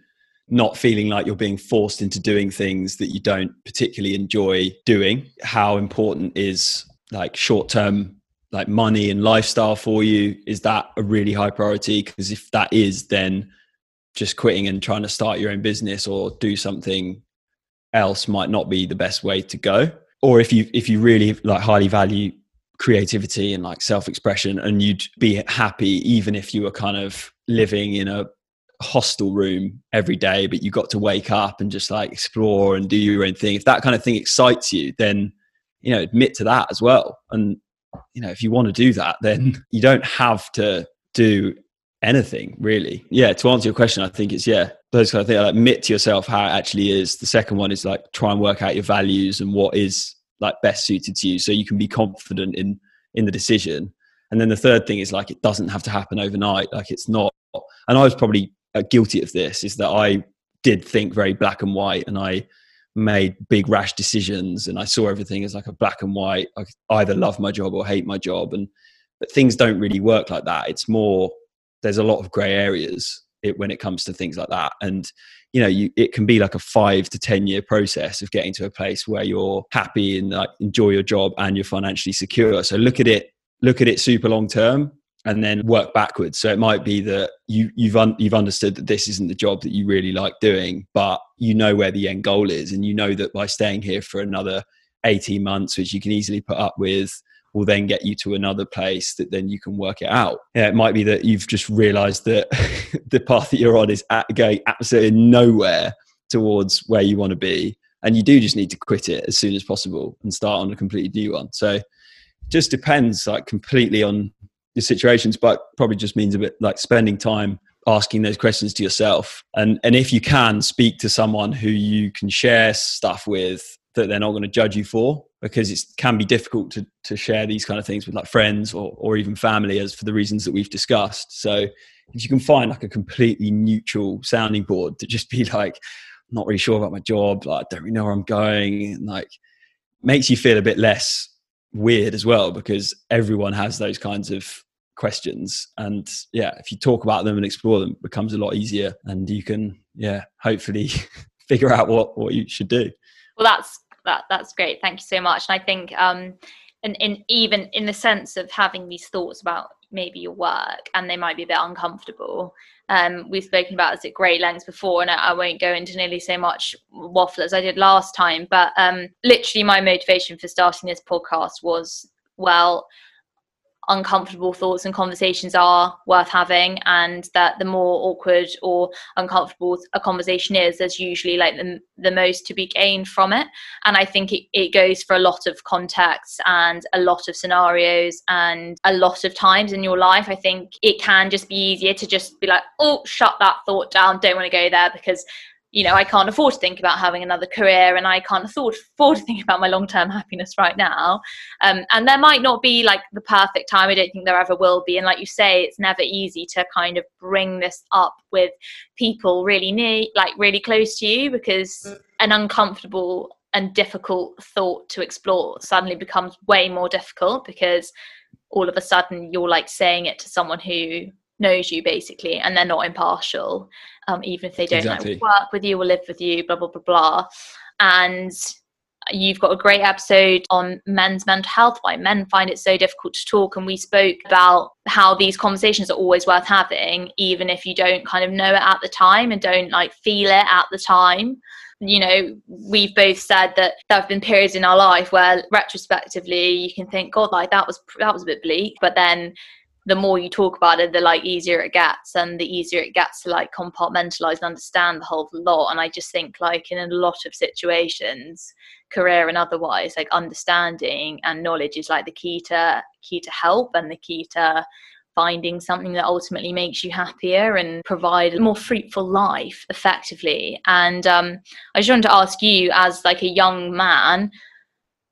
not feeling like you're being forced into doing things that you don't particularly enjoy doing. How important is like short term like money and lifestyle for you? Is that a really high priority? Because if that is then just quitting and trying to start your own business or do something else might not be the best way to go. Or if you if you really like highly value creativity and like self expression and you'd be happy even if you were kind of living in a hostel room every day, but you got to wake up and just like explore and do your own thing. If that kind of thing excites you, then you know admit to that as well. And you know if you want to do that, then you don't have to do anything really. Yeah. To answer your question, I think it's yeah those kind of things. Like admit to yourself how it actually is. The second one is like try and work out your values and what is like best suited to you, so you can be confident in in the decision. And then the third thing is like it doesn't have to happen overnight. Like it's not. And I was probably uh, guilty of this. Is that I did think very black and white, and I made big rash decisions, and I saw everything as like a black and white. I either love my job or hate my job, and but things don't really work like that. It's more there's a lot of grey areas it, when it comes to things like that, and you know you, it can be like a five to ten year process of getting to a place where you're happy and like enjoy your job and you're financially secure so look at it look at it super long term and then work backwards so it might be that you you've un, you've understood that this isn't the job that you really like doing but you know where the end goal is and you know that by staying here for another 18 months which you can easily put up with will then get you to another place that then you can work it out. Yeah, it might be that you've just realized that the path that you're on is at, going absolutely nowhere towards where you want to be. And you do just need to quit it as soon as possible and start on a completely new one. So it just depends like completely on your situations, but probably just means a bit like spending time asking those questions to yourself. And and if you can speak to someone who you can share stuff with that they're not going to judge you for because it can be difficult to, to share these kind of things with like friends or, or even family as for the reasons that we've discussed so if you can find like a completely neutral sounding board to just be like not really sure about my job like i don't really know where i'm going and like makes you feel a bit less weird as well because everyone has those kinds of questions. And yeah if you talk about them and explore them becomes a lot easier and you can yeah hopefully figure out what what you should do. Well that's that that's great. Thank you so much. And i think um and in even in the sense of having these thoughts about maybe your work and they might be a bit uncomfortable um, we've spoken about this at great lengths before and I, I, won't go into nearly so much waffle as i did last time but um, literally my motivation for starting this podcast was well uncomfortable thoughts and conversations are worth having and that the more awkward or uncomfortable a conversation is there's usually like the, the most to be gained from it. And i think it, it goes for a lot of contexts and a lot of scenarios and a lot of times in your life. I think it can just be easier to just be like oh shut that thought down. Don't want to go there because you know, I can't afford to think about having another career and I can't afford, afford to think about my long term happiness right now. Um, and there might not be like the perfect time. I don't think there ever will be. And like you say, it's never easy to kind of bring this up with people really near, like really close to you because mm. an uncomfortable and difficult thought to explore suddenly becomes way more difficult because all of a sudden you're like saying it to someone who knows you basically and they're not impartial um, even if they don't exactly. like, work with you or live with you blah blah blah blah. And you've got a great episode on men's mental health why men find it so difficult to talk. And we spoke about how these conversations are always worth having even if you don't kind of know it at the time and don't like feel it at the time. You know we've both said that there have been periods in our life where retrospectively you can think god like that was that was a bit bleak. But then the more you talk about it, the like easier it gets, and the easier it gets to like compartmentalize and understand the whole lot. And I just think like in a lot of situations, career and otherwise, like understanding and knowledge is like the key to key to help and the key to finding something that ultimately makes you happier and provide a more fruitful life effectively. And um, I just wanted to ask you, as like a young man,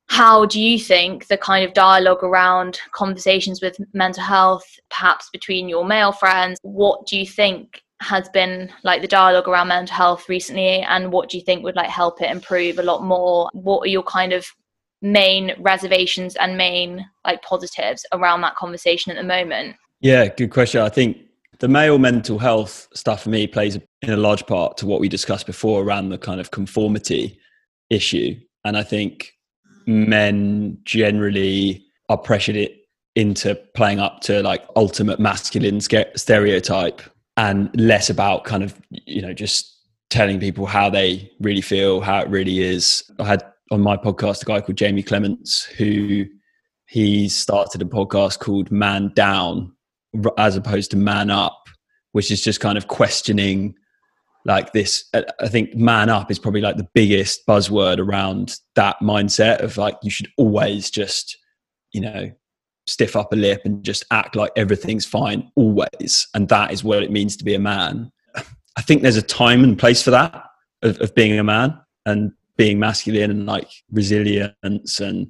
how do you think the kind of dialogue around conversations with mental health perhaps between your male friends what do you think has been like the dialogue around mental health recently and what do you think would like help it improve a lot more? What are your kind of main reservations and main like positives around that conversation at the moment? Yeah good question. I think the male mental health stuff for me plays in a large part to what we discussed before around the kind of conformity issue. And i think men generally are pressured it into playing up to like ultimate masculine stereotype and less about kind of you know just telling people how they really feel how it really is. I had on my podcast a guy called jamie clements who he started a podcast called man down as opposed to man up which is just kind of questioning like this uh, i think man up is probably like the biggest buzzword around that mindset of like you should always just you know stiff up a lip and just act like everything's fine always and that is what it means to be a man i think there's a time and place for that of, of being a man and being masculine and like resilience and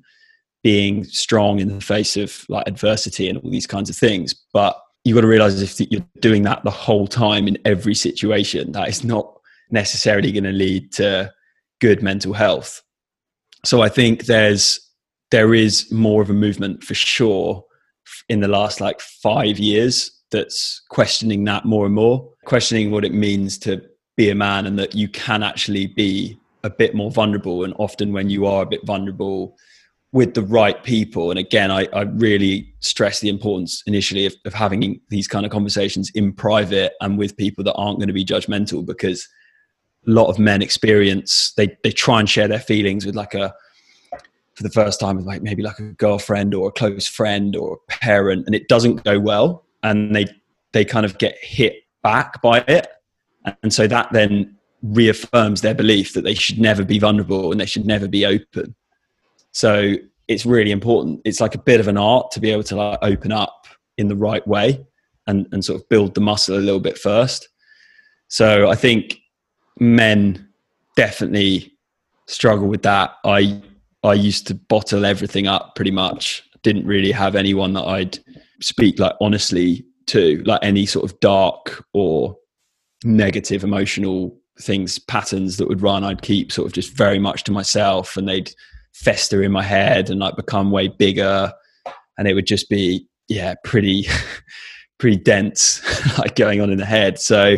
being strong in the face of like adversity and all these kinds of things. But you've got to realize if you're doing that the whole time in every situation, that is not necessarily going to lead to good mental health. So I think there's there is more of a movement for sure in the last like five years that's questioning that more and more, questioning what it means to be a man and that you can actually be a bit more vulnerable. And often when you are a bit vulnerable with the right people, and again, I, I really stress the importance initially of, of having these kind of conversations in private and with people that aren't going to be judgmental because a lot of men experience they they try and share their feelings with like a for the first time with like maybe like a girlfriend or a close friend or a parent and it doesn't go well and they they kind of get hit back by it. And so that then reaffirms their belief that they should never be vulnerable and they should never be open so it's really important it's like a bit of an art to be able to like open up in the right way and and sort of build the muscle a little bit first so i think men definitely struggle with that i I used to bottle everything up pretty much. Didn't really have anyone that I'd speak like honestly to, like any sort of dark or negative emotional things, patterns that would run. I'd keep sort of just very much to myself and they'd fester in my head and like become way bigger. And it would just be, yeah, pretty, pretty dense, like going on in the head. So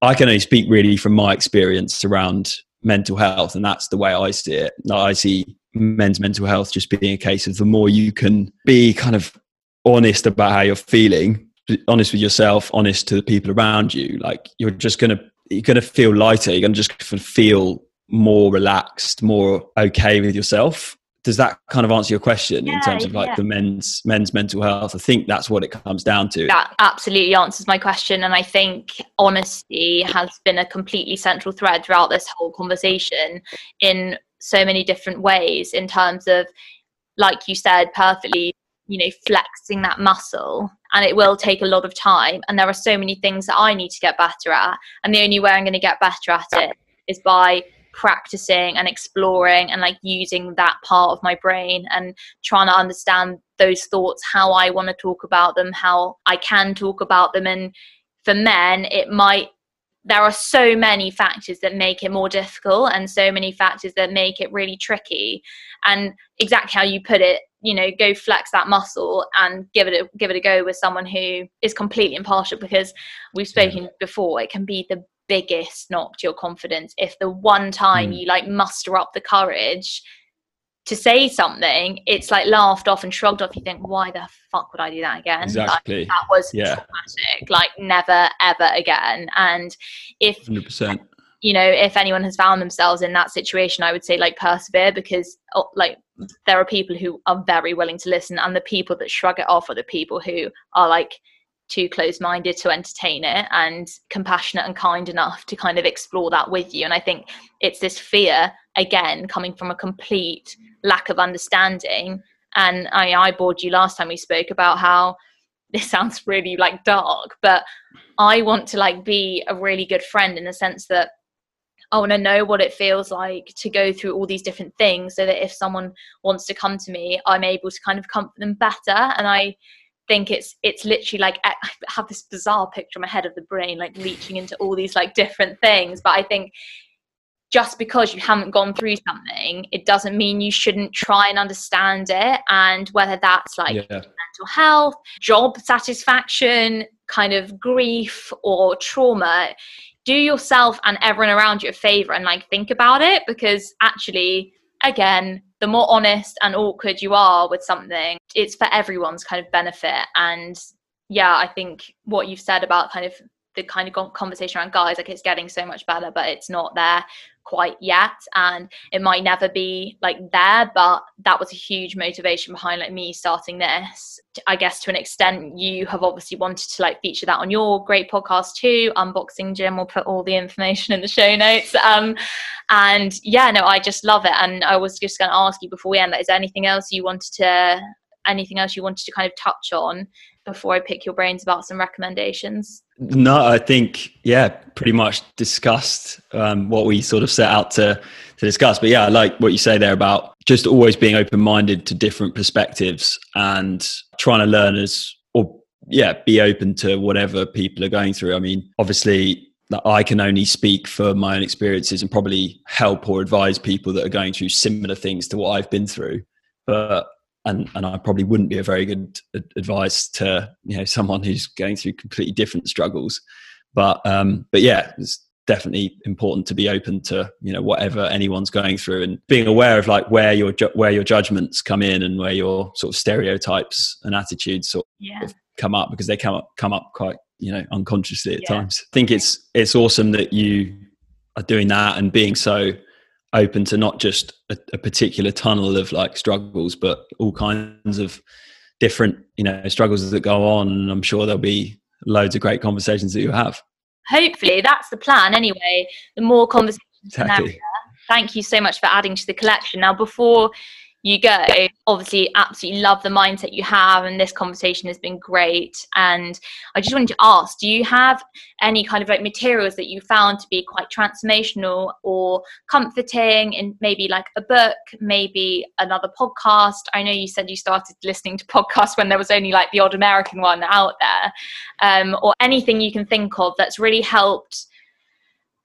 I can only speak really from my experience around mental health. And that's the way I see it. I see men's mental health just being a case of the more you can be kind of honest about how you're feeling honest with yourself honest to the people around you like you're just gonna you're gonna feel lighter you're gonna just feel more relaxed more okay with yourself? Does that kind of answer your question yeah, in terms of like yeah. the men's men's mental health? I think that's what it comes down to. That absolutely answers my question and i think honesty has been a completely central thread throughout this whole conversation in so many different ways in terms of like you said perfectly you know flexing that muscle and it will take a lot of time and there are so many things that i need to get better at and the only way i'm going to get better at it is by practicing and exploring and like using that part of my brain and trying to understand those thoughts how i want to talk about them how i can talk about them. And for men it might there are so many factors that make it more difficult and so many factors that make it really tricky. And exactly how you put it you know go flex that muscle and give it a give it a go with someone who is completely impartial because we've spoken before it can be the biggest knock to your confidence if the one time mm. you like muster up the courage to say something, it's like laughed off and shrugged off. You think, why the fuck would I do that again? Exactly. Like, that was yeah. traumatic. Like never ever again. And if 100%. you know, if anyone has found themselves in that situation, I would say like persevere because oh, like there are people who are very willing to listen, and the people that shrug it off are the people who are like too close minded to entertain it and compassionate and kind enough to kind of explore that with you. And I think it's this fear again coming from a complete lack of understanding and I, I bored you last time we spoke about how this sounds really like dark but i want to like be a really good friend in the sense that i want to know what it feels like to go through all these different things so that if someone wants to come to me i'm able to kind of comfort them better and i think it's it's literally like i have this bizarre picture in my head of the brain like reaching into all these like different things but i think just because you haven't gone through something, it doesn't mean you shouldn't try and understand it. And whether that's like yeah. mental health, job satisfaction, kind of grief or trauma, do yourself and everyone around you a favor and like think about it because actually, again, the more honest and awkward you are with something, it's for everyone's kind of benefit. And yeah, I think what you've said about kind of the kind of conversation around guys like it's getting so much better but it's not there quite yet and it might never be like there but that was a huge motivation behind like me starting this. I guess to an extent you have obviously wanted to like feature that on your great podcast too unboxing gym. Will put all the information in the show notes. Um and yeah no i just love it and i was just going to ask you before we end is there anything else you wanted to anything else you wanted to kind of touch on before I pick your brains about some recommendations? No, I think yeah, pretty much discussed um, what we sort of set out to to discuss. But yeah, I like what you say there about just always being open minded to different perspectives and trying to learn as or yeah be open to whatever people are going through i mean obviously that I can only speak for my own experiences and probably help or advise people that are going through similar things to what I've been through. But and and I probably wouldn't be a very good advice to you know someone who's going through completely different struggles. But um, but yeah, it's definitely important to be open to you know whatever anyone's going through and being aware of like where your ju- where your judgments come in and where your sort of stereotypes and attitudes sort yeah. of come up because they come up come up quite you know unconsciously at yeah. times. I think it's it's awesome that you are doing that and being so open to not just a, a, particular tunnel of like struggles, but all kinds of different, you know, struggles that go on. And I'm sure there'll be loads of great conversations that you have. Hopefully, that's the plan. Anyway, the more conversations, exactly. Thank you so much for adding to the collection. Now, before you go obviously absolutely love the mindset you have and this conversation has been great. And i just wanted to ask do you have any kind of like materials that you found to be quite transformational or comforting in maybe like a book maybe another podcast? I know you said you started listening to podcasts when there was only like the odd american one out there. Um, or anything you can think of that's really helped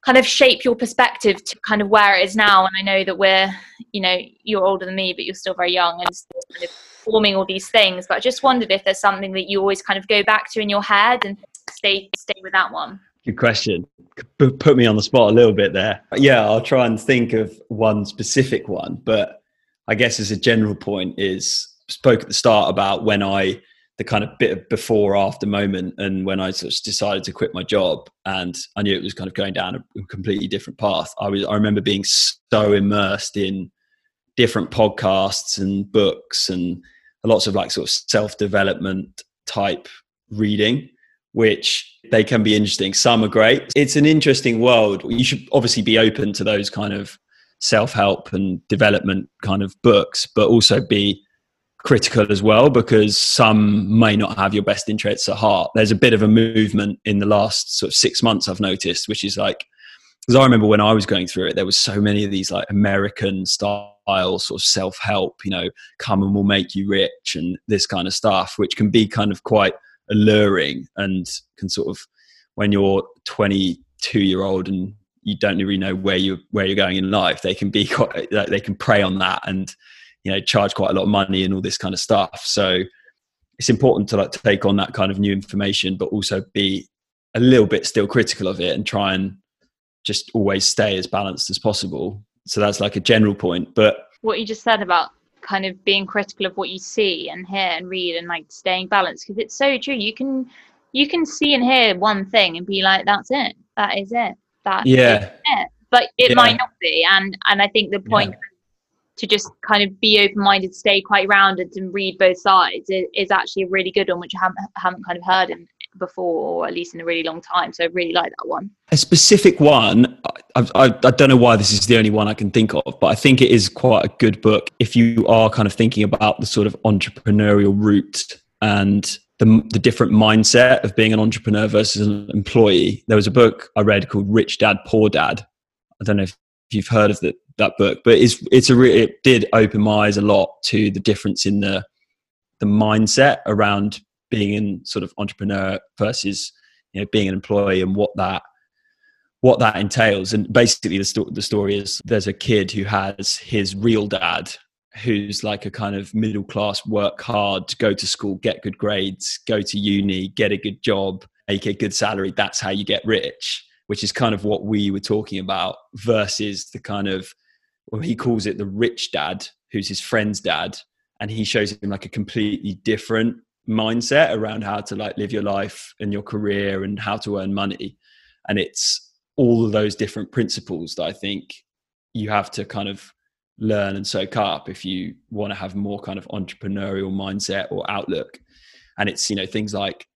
kind of shape your perspective to kind of where it is now. And i know that we're you know you're older than me but you're still very young and still kind of forming all these things. But i just wondered if there's something that you always kind of go back to in your head and stay stay with that one. Good question. Put me on the spot a little bit there. Yeah i'll try and think of one specific one but i guess as a general point is spoke at the start about when i the kind of bit of before after moment and when I sort of decided to quit my job and I knew it was kind of going down a completely different path. I was I remember being so immersed in different podcasts and books and lots of like sort of self-development type reading which they can be interesting. Some are great. It's an interesting world. You should obviously be open to those kind of self-help and development kind of books but also be critical as well because some may not have your best interests at heart. There's a bit of a movement in the last sort of six months I've noticed, which is like, because I remember when I was going through it, there was so many of these like American style sort of self help, you know, come and we'll make you rich and this kind of stuff, which can be kind of quite alluring and can sort of when you're 22 year old and you don't really know where you where you're going in life, they can be quite they can prey on that and you know charge quite a lot of money and all this kind of stuff. So it's important to like take on that kind of new information but also be a little bit still critical of it and try and just always stay as balanced as possible. So that's like a general point but what you just said about kind of being critical of what you see and hear and read and like staying balanced because it's so true. You can you can see and hear one thing and be like that's it. That is it. That yeah. it. but it yeah. might not be. And and i think the point yeah to just kind of be open-minded, stay quite rounded, and read both sides is, is actually a really good one, which I haven't, haven't kind of heard in before, or at least in a really long time. So I really like that one. A specific one, I, I, I, don't know why this is the only one I can think of, but I think it is quite a good book if you are kind of thinking about the sort of entrepreneurial route and the, the different mindset of being an entrepreneur versus an employee. There was a book I read called Rich Dad Poor Dad. I don't know if you've heard of the, that book, but it's it's a re- it did open my eyes a lot to the difference in the the mindset around being in sort of entrepreneur versus you know being an employee and what that what that entails. And basically, the, sto- the story is there's a kid who has his real dad, who's like a kind of middle class, work hard, go to school, get good grades, go to uni, get a good job, make a good salary. That's how you get rich, which is kind of what we were talking about versus the kind of well, he calls it the rich dad, who's his friend's dad, and he shows him like a completely different mindset around how to like live your life and your career and how to earn money. And it's all of those different principles that I think you have to kind of learn and soak up if you want to have more kind of entrepreneurial mindset or outlook. And it's, you know, things like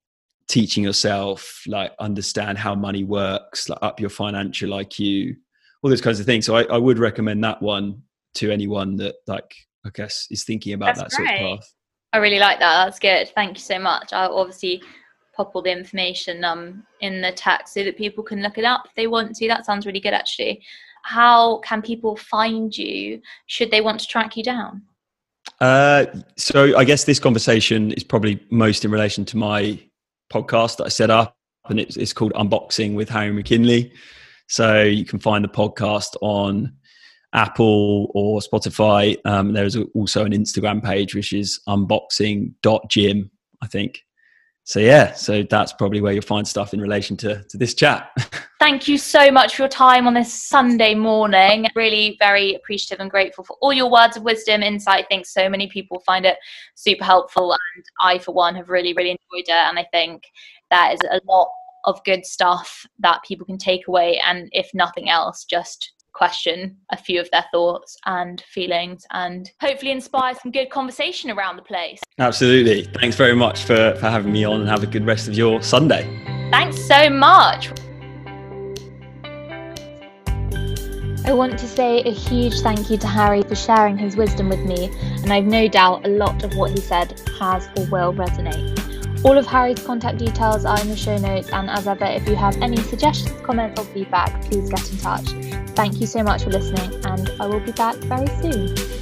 teaching yourself, like understand how money works, like up your financial IQ, all those kinds of things. So I, I would recommend that one to anyone that like I guess is thinking about That's that great. sort of path. I really like that. That's good. Thank you so much. I'll obviously pop all the information um in the text so that people can look it up if they want to. That sounds really good actually. how can people find you should they want to track you down? Uh, so I guess this conversation is probably most in relation to my podcast that I set up, and it's, it's called Unboxing with Harry McInley. So you can find the podcast on Apple or Spotify. Um, there's also an Instagram page which is unboxing.gym, I think. So yeah, so that's probably where you'll find stuff in relation to, to this chat. Thank you so much for your time on this Sunday morning. Really very appreciative and grateful for all your words of wisdom, insight. I think so many people find it super helpful and I for one have really, really enjoyed it. And I think that is a lot of good stuff that people can take away and if nothing else, just question a few of their thoughts and feelings and hopefully inspire some good conversation around the place. Absolutely. Thanks very much for, for having me on and have a good rest of your Sunday. Thanks so much. I want to say a huge thank you to Harry for sharing his wisdom with me, and I've no doubt a lot of what he said has or will resonate. All of Harry's contact details are in the show notes, and as ever, if you have any suggestions, comments, or feedback, please get in touch. Thank you so much for listening, and I will be back very soon.